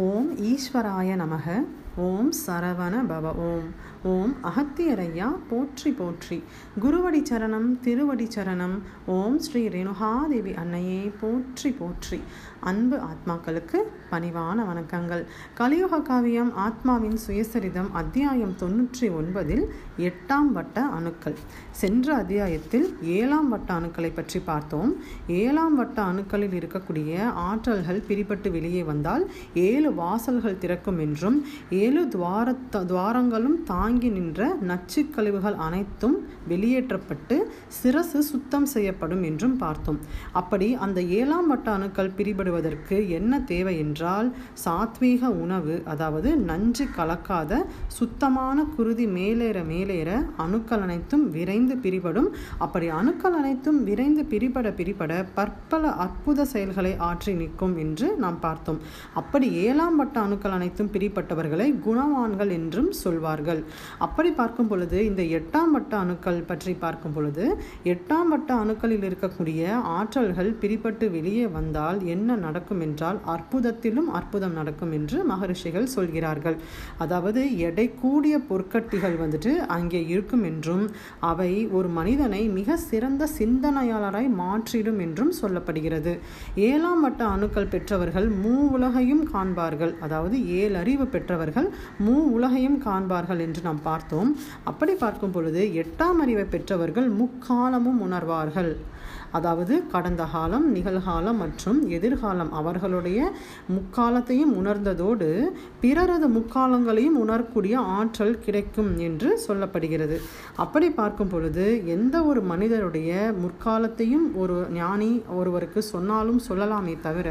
ஓம் ஈஸ்வராய நமக. ஓம் சரவண பவ ஓம். ஓம் அகத்தியரையா போற்றி போற்றி. குருவடி சரணம் திருவடி சரணம். ஓம் ஸ்ரீ ரேணுகாதேவி அன்னையே போற்றி போற்றி. அன்பு ஆத்மாக்களுக்கு பணிவான வணக்கங்கள். கலியுக காவியம் ஆத்மாவின் சுயசரிதம் அத்தியாயம் தொன்னூற்றி ஒன்பதில் எட்டாம் வட்ட அணுக்கள். சென்ற அத்தியாயத்தில் ஏழாம் வட்ட அணுக்களை பற்றி பார்த்தோம். ஏழாம் வட்ட அணுக்களில் இருக்கக்கூடிய ஆற்றல்கள் பிரிபட்டு வெளியே வந்தால் ஏழு வாசல்கள் திறக்கும் என்றும் ஏழு துவாரத்த துவாரங்களும் தாங்கி நின்ற நச்சு கழிவுகள் அனைத்தும் வெளியேற்றப்பட்டு சிரசு சுத்தம் செய்யப்படும் என்றும் பார்த்தோம். அப்படி அந்த ஏழாம் வட்ட அணுக்கள் பிரிபடுவதற்கு என்ன தேவை என்றால் சாத்வீக உணவு அதாவது நஞ்சு கலக்காத சுத்தமான குருதி மேலேற மேலேற அணுக்கள் அனைத்தும் விரைந்து பிரிபடும். அப்படி அணுக்கள் அனைத்தும் விரைந்து பிரிபட பிரிபட பற்பல அற்புத செயல்களை ஆற்றி நிற்கும் என்று நாம் பார்த்தோம். அப்படி ஏழாம் வட்ட அணுக்கள் அனைத்தும் அவர்களை குணவான்கள் என்றும் சொல்வார்கள். அப்படி பார்க்கும் பொழுது இந்த எட்டாம் வட்ட அணுக்கள் பற்றி பார்க்கும் பொழுது எட்டாம் வட்ட அணுக்களில் இருக்கக்கூடிய ஆற்றல்கள் பிரிபட்டு வெளியே வந்தால் என்ன நடக்கும் என்றால் அற்புதத்திலும் அற்புதம் நடக்கும் என்று மகரிஷிகள் சொல்கிறார்கள். அதாவது எடை கூடிய பொற்கட்டிகள் வந்துட்டு அங்கே இருக்கும் என்றும் அவை ஒரு மனிதனை மிக சிறந்த சிந்தனையாளராய் மாற்றிடும் என்றும் சொல்லப்படுகிறது. ஏழாம் வட்ட அணுக்கள் பெற்றவர்கள் மூ உலகையும் காண்பார்கள். அதாவது ஏழறிவு பெற்றவர்கள் பெற்றவர்கள் மூ உலகையும் காண்பார்கள் என்று நாம் பார்த்தோம். அப்படி பார்க்கும் பொழுது எட்டாம் அறிவை பெற்றவர்கள் முக்காலமும் உணர்வார்கள். அதாவது கடந்த காலம் நிகழ்காலம் மற்றும் எதிர்காலம் அவர்களுடைய முக்காலத்தையும் உணர்ந்ததோடு பிறரது முக்காலங்களையும் உணரக்கூடிய ஆற்றல் கிடைக்கும் என்று சொல்லப்படுகிறது. அப்படி பார்க்கும் பொழுது எந்த ஒரு மனிதருடைய முற்காலத்தையும் ஒரு ஞானி ஒருவருக்கு சொன்னாலும் சொல்லலாமே தவிர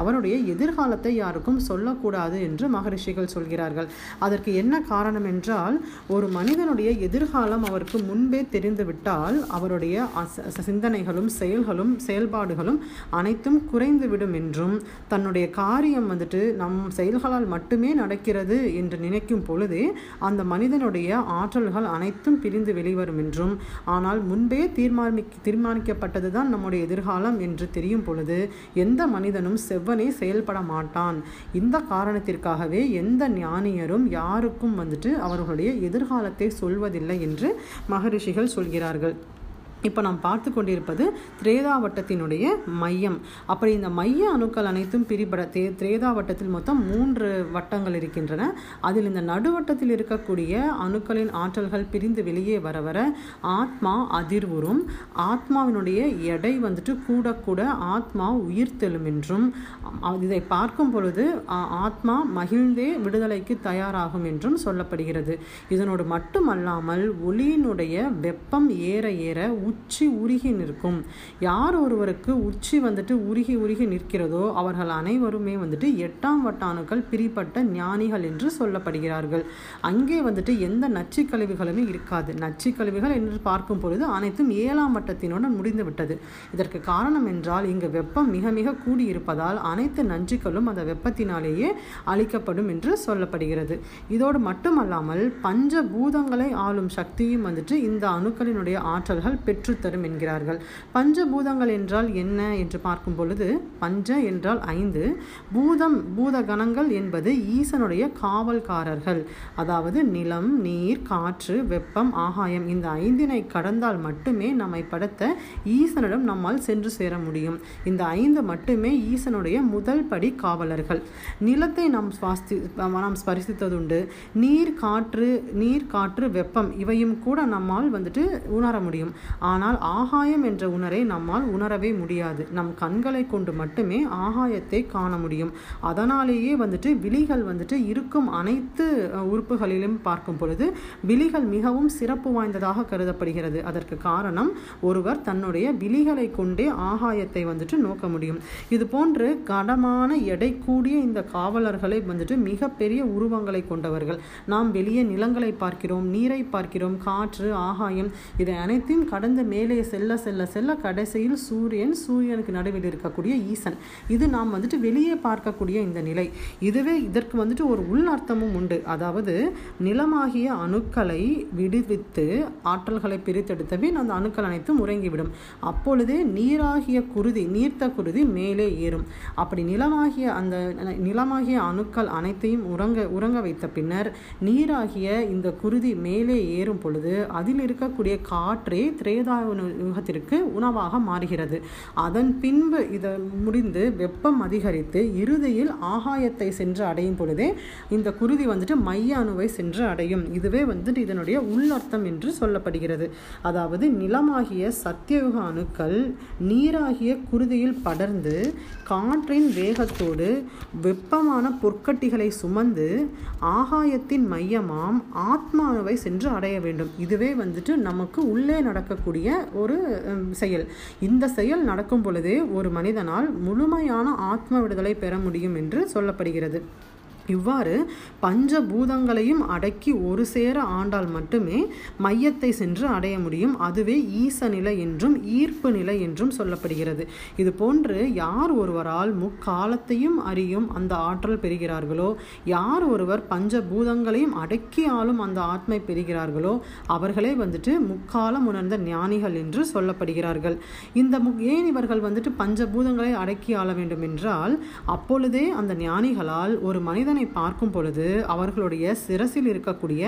அவருடைய எதிர்காலத்தை யாருக்கும் சொல்லக்கூடாது என்று மகரிஷிகள் இருக்கிறார்கள் அதற்கு என்ன காரணம் என்றால் ஒரு மனிதனுடைய எதிர்காலம் அவருக்கு முன்பே தெரிந்துவிட்டால் அவருடைய சிந்தனைகளும் செயல்களும் செயல்பாடுகளும் அனைத்தும் குறைந்துவிடும் என்றும் தன்னுடைய காரியம் வந்துட்டு நம் செயல்களால் மட்டுமே நடக்கிறது என்று நினைக்கும் பொழுதே அந்த மனிதனுடைய ஆற்றல்கள் அனைத்தும் பிரிந்து வெளிவரும் என்றும் ஆனால் முன்பே தீர்மானி தீர்மானிக்கப்பட்டது தான் நம்முடைய எதிர்காலம் என்று தெரியும் பொழுது எந்த மனிதனும் செவ்வனே செயல்பட மாட்டான். இந்த காரணத்திற்காகவே எந்த ஞானியரும் யாருக்கும் வந்துட்டு அவர்களுடைய எதிர்காலத்தை சொல்வதில்லை என்று மகரிஷிகள் சொல்கிறார்கள். இப்போ நாம் பார்த்து கொண்டிருப்பது திரேதாவட்டத்தினுடைய மையம். அப்படி இந்த மைய அணுக்கள் அனைத்தும் பிரிபட தே திரேதாவட்டத்தில் மொத்தம் மூன்று வட்டங்கள் இருக்கின்றன. அதில் இந்த நடுவட்டத்தில் இருக்கக்கூடிய அணுக்களின் ஆற்றல்கள் பிரிந்து வெளியே வர வர ஆத்மா அதிர்வுறும். ஆத்மாவினுடைய எடை வந்துட்டு கூட கூட ஆத்மா உயிர்த்தெழும் என்றும் இதை பார்க்கும் பொழுது ஆத்மா மகிழ்ந்தே விடுதலைக்கு தயாராகும் என்றும் சொல்லப்படுகிறது. இதனோடு மட்டுமல்லாமல் ஒளியினுடைய வெப்பம் ஏற ஏற உச்சி உருகி நிற்கும். யார் ஒருவருக்கு உச்சி வந்துட்டு உருகி உருகி நிற்கிறதோ அவர்கள் அனைவருமே வந்துட்டு எட்டாம் வட்டானுக்கள் பிரிப்பட்ட ஞானிகள் என்று சொல்லப்படுகிறார்கள். அங்கே வந்துட்டு எந்த நச்சு கழிவுகளுமே இருக்காது. நச்சு கழிவுகள் என்று பார்க்கும் பொழுது அனைத்தும் ஏழாம் வட்டத்தினுடன் முடிந்து விட்டது. இதற்கு காரணம் என்றால் இங்கு வெப்பம் மிக மிக கூடியிருப்பதால் அனைத்து நஞ்சுகளும் அந்த வெப்பத்தினாலேயே அழிக்கப்படும் என்று சொல்லப்படுகிறது. இதோடு மட்டுமல்லாமல் பஞ்ச பூதங்களை ஆளும் சக்தியும் வந்துட்டு இந்த அணுக்களினுடைய ஆற்றல்கள் பெற்று பெற்றுத்தரும் என்கிறார்கள். பஞ்சபூதங்கள் என்றால் என்ன என்று பார்க்கும் பொழுது பஞ்ச என்றால் ஐந்து பூதம் பூத கணங்கள் என்பது ஈசனுடைய காவல்காரர்கள். அதாவது நிலம் நீர் காற்று வெப்பம் ஆகாயம் இந்த ஐந்தினை கடந்தால் மட்டுமே நம்மை படுத்த ஈசனிடம் நம்மால் சென்று சேர முடியும். இந்த ஐந்து மட்டுமே ஈசனுடைய முதல் படி காவலர்கள். நிலத்தை நாம் சுவாஸ்தி நாம் ஸ்பரிசித்ததுண்டு. நீர் காற்று நீர் காற்று வெப்பம் இவையும் கூட நம்மால் வந்துட்டு உணர முடியும். ஆனால் ஆகாயம் என்ற உணரை நம்மால் உணரவே முடியாது. நம் கண்களை கொண்டு மட்டுமே ஆகாயத்தை காண முடியும். அதனாலேயே வந்துட்டு விழிகள் வந்துட்டு இருக்கும் அனைத்து உறுப்புகளிலும் பார்க்கும் பொழுது விழிகள் மிகவும் சிறப்பு வாய்ந்ததாக கருதப்படுகிறது. அதற்கு காரணம் ஒருவர் தன்னுடைய விழிகளை கொண்டே ஆகாயத்தை வந்துட்டு நோக்க முடியும். இது போன்று கடமான எடை கூடிய இந்த காவலர்களை வந்துட்டு மிகப்பெரிய உருவங்களை கொண்டவர்கள். நாம் வெளியே நிலங்களை பார்க்கிறோம் நீரை பார்க்கிறோம் காற்று ஆகாயம் இதை அனைத்தையும் கடந்து இருந்து மேலே செல்ல செல்ல செல்ல கடைசியில் சூரியன் சூரியனுக்கு நடுவில் இருக்கக்கூடிய ஈசன். இது நாம் வந்துட்டு வெளியே பார்க்கக்கூடிய இந்த நிலை. இதுவே இதற்கு வந்துட்டு ஒரு உள் அர்த்தமும் உண்டு. அதாவது நிலமாகிய அணுக்களை விடுவித்து ஆற்றல்களை பிரித்தெடுத்தவே அந்த அணுக்கள் அனைத்தும் உறங்கிவிடும். அப்பொழுதே நீராகிய குருதி நீர்த்த குருதி மேலே ஏறும். அப்படி நிலமாகிய அந்த நிலமாகிய அணுக்கள் அனைத்தையும் உறங்க உறங்க வைத்த பின்னர் நீராகிய இந்த குருதி மேலே ஏறும் பொழுது அதில் இருக்கக்கூடிய காற்றே திரேதாயுன யுகத்திற்கு உணவாக மாறுகிறது. அதன் பின்பு இதை முடிந்து வெப்பம் அதிகரித்து இறுதியில் ஆகாயத்தை சென்று அடையும் பொழுதே இந்த குருதி வந்துட்டு மைய அணுவை சென்று அடையும். இதுவே வந்துட்டு இதனுடைய உள்ளர்த்தம் என்று சொல்லப்படுகிறது. அதாவது நிலமாகிய சத்தியயுக அணுக்கள் நீராகிய குருதியில் படர்ந்து காற்றின் வேகத்தோடு வெப்பமான பொற்கட்டிகளை சுமந்து ஆகாயத்தின் மையமாம் ஆத்மானுவை சென்று அடைய வேண்டும். இதுவே வந்துட்டு நமக்கு உள்ளே நடக்கக்கூடிய ஒரு செயல். இந்த செயல் நடக்கும் பொழுதே ஒரு மனிதனால் முழுமையான ஆத்ம விடுதலை பெற முடியும் என்று சொல்லப்படுகிறது. இவ்வாறு பஞ்சபூதங்களையும் அடக்கி ஒரு சேர ஆண்டால் மட்டுமே மையத்தை சென்று அடைய முடியும். அதுவே ஈச நிலை என்றும் ஈர்ப்பு நிலை என்றும் சொல்லப்படுகிறது. இது போன்று யார் ஒருவரால் முக்காலத்தையும் அறியும் அந்த ஆற்றல் பெறுகிறார்களோ யார் ஒருவர் பஞ்சபூதங்களையும் அடக்கி ஆளும் அந்த ஆத்மை பெறுகிறார்களோ அவர்களே வந்துட்டு முக்காலம் உணர்ந்த ஞானிகள் என்று சொல்லப்படுகிறார்கள். இந்த மு ஏன் இவர்கள் வந்துட்டு பஞ்சபூதங்களை அடக்கி ஆள வேண்டும் என்றால் அப்பொழுதே அந்த ஞானிகளால் ஒரு மனிதனை பார்க்கும் பொழுது அவர்களுடைய சிரசில் இருக்கக்கூடிய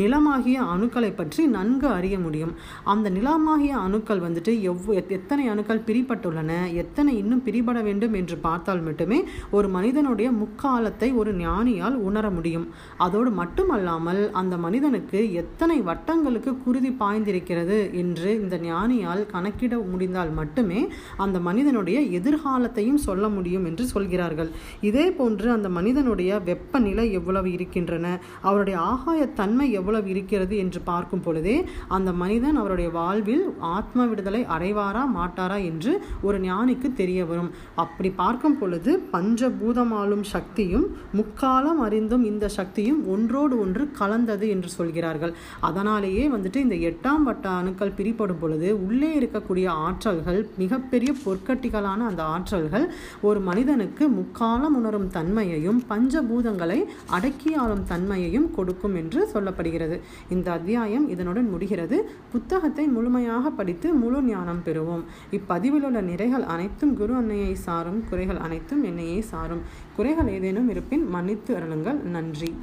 நிலமாகிய அணுக்களை பற்றி நன்கு அறிய முடியும். அந்த நிலமாகிய அணுக்கள் வந்துட்டு எவ் எத்தனை அணுக்கள் பிரிபட்டுள்ளன எத்தனை இன்னும் பிரிபட வேண்டும் என்று பார்த்தால் மட்டுமே ஒரு மனிதனுடைய முக்காலத்தை ஒரு ஞானியால் உணர முடியும். அதோடு மட்டுமல்லாமல் அந்த மனிதனுக்கு எத்தனை வட்டங்களுக்கு குருதி பாய்ந்திருக்கிறது என்று இந்த ஞானியால் கணக்கிட முடிந்தால் மட்டுமே அந்த மனிதனுடைய எதிர்காலத்தையும் சொல்ல முடியும் என்று சொல்கிறார்கள். இதே போன்று அந்த மனிதனுடைய வெப்பநிலை எவ்வளவு இருக்கின்றன அவருடைய ஆகாயத்தன்மை எவ்வளவு இருக்கிறது என்று பார்க்கும் பொழுதே அந்த மனிதன் அவருடைய வாழ்வில் ஆத்ம விடுதலை அடைவாரா மாட்டாரா என்று ஒரு ஞானிக்கு தெரிய வரும். அப்படி பார்க்கும் பொழுது பஞ்சபூதமாலும் சக்தியும் முக்காலம் அறிந்தும் இந்த சக்தியும் ஒன்றோடு ஒன்று கலந்தது என்று சொல்கிறார்கள். அதனாலேயே வந்துட்டு இந்த எட்டாம் வட்ட அணுக்கள் பிரிப்படும் பொழுது உள்ளே இருக்கக்கூடிய ஆற்றல்கள் மிகப்பெரிய பொற்கட்டிகளான அந்த ஆற்றல்கள் ஒரு மனிதனுக்கு முக்காலம் உணரும் தன்மையையும் பூதங்களை அடக்கி ஆளும் தன்மையையும் கொடுக்கும் என்று சொல்லப்படுகிறது. இந்த அத்தியாயம் இதனுடன் முடிகிறது. புத்தகத்தை முழுமையாக படித்து முழு ஞானம் பெறுவோம். இப்பதிவில் உள்ள நிறைகள் அனைத்தும் குரு அன்னையை சாரும் குறைகள் அனைத்தும் என்னையே சாரும். குறைகள் ஏதேனும் இருப்பின் மன்னித்து அருளுங்கள். நன்றி.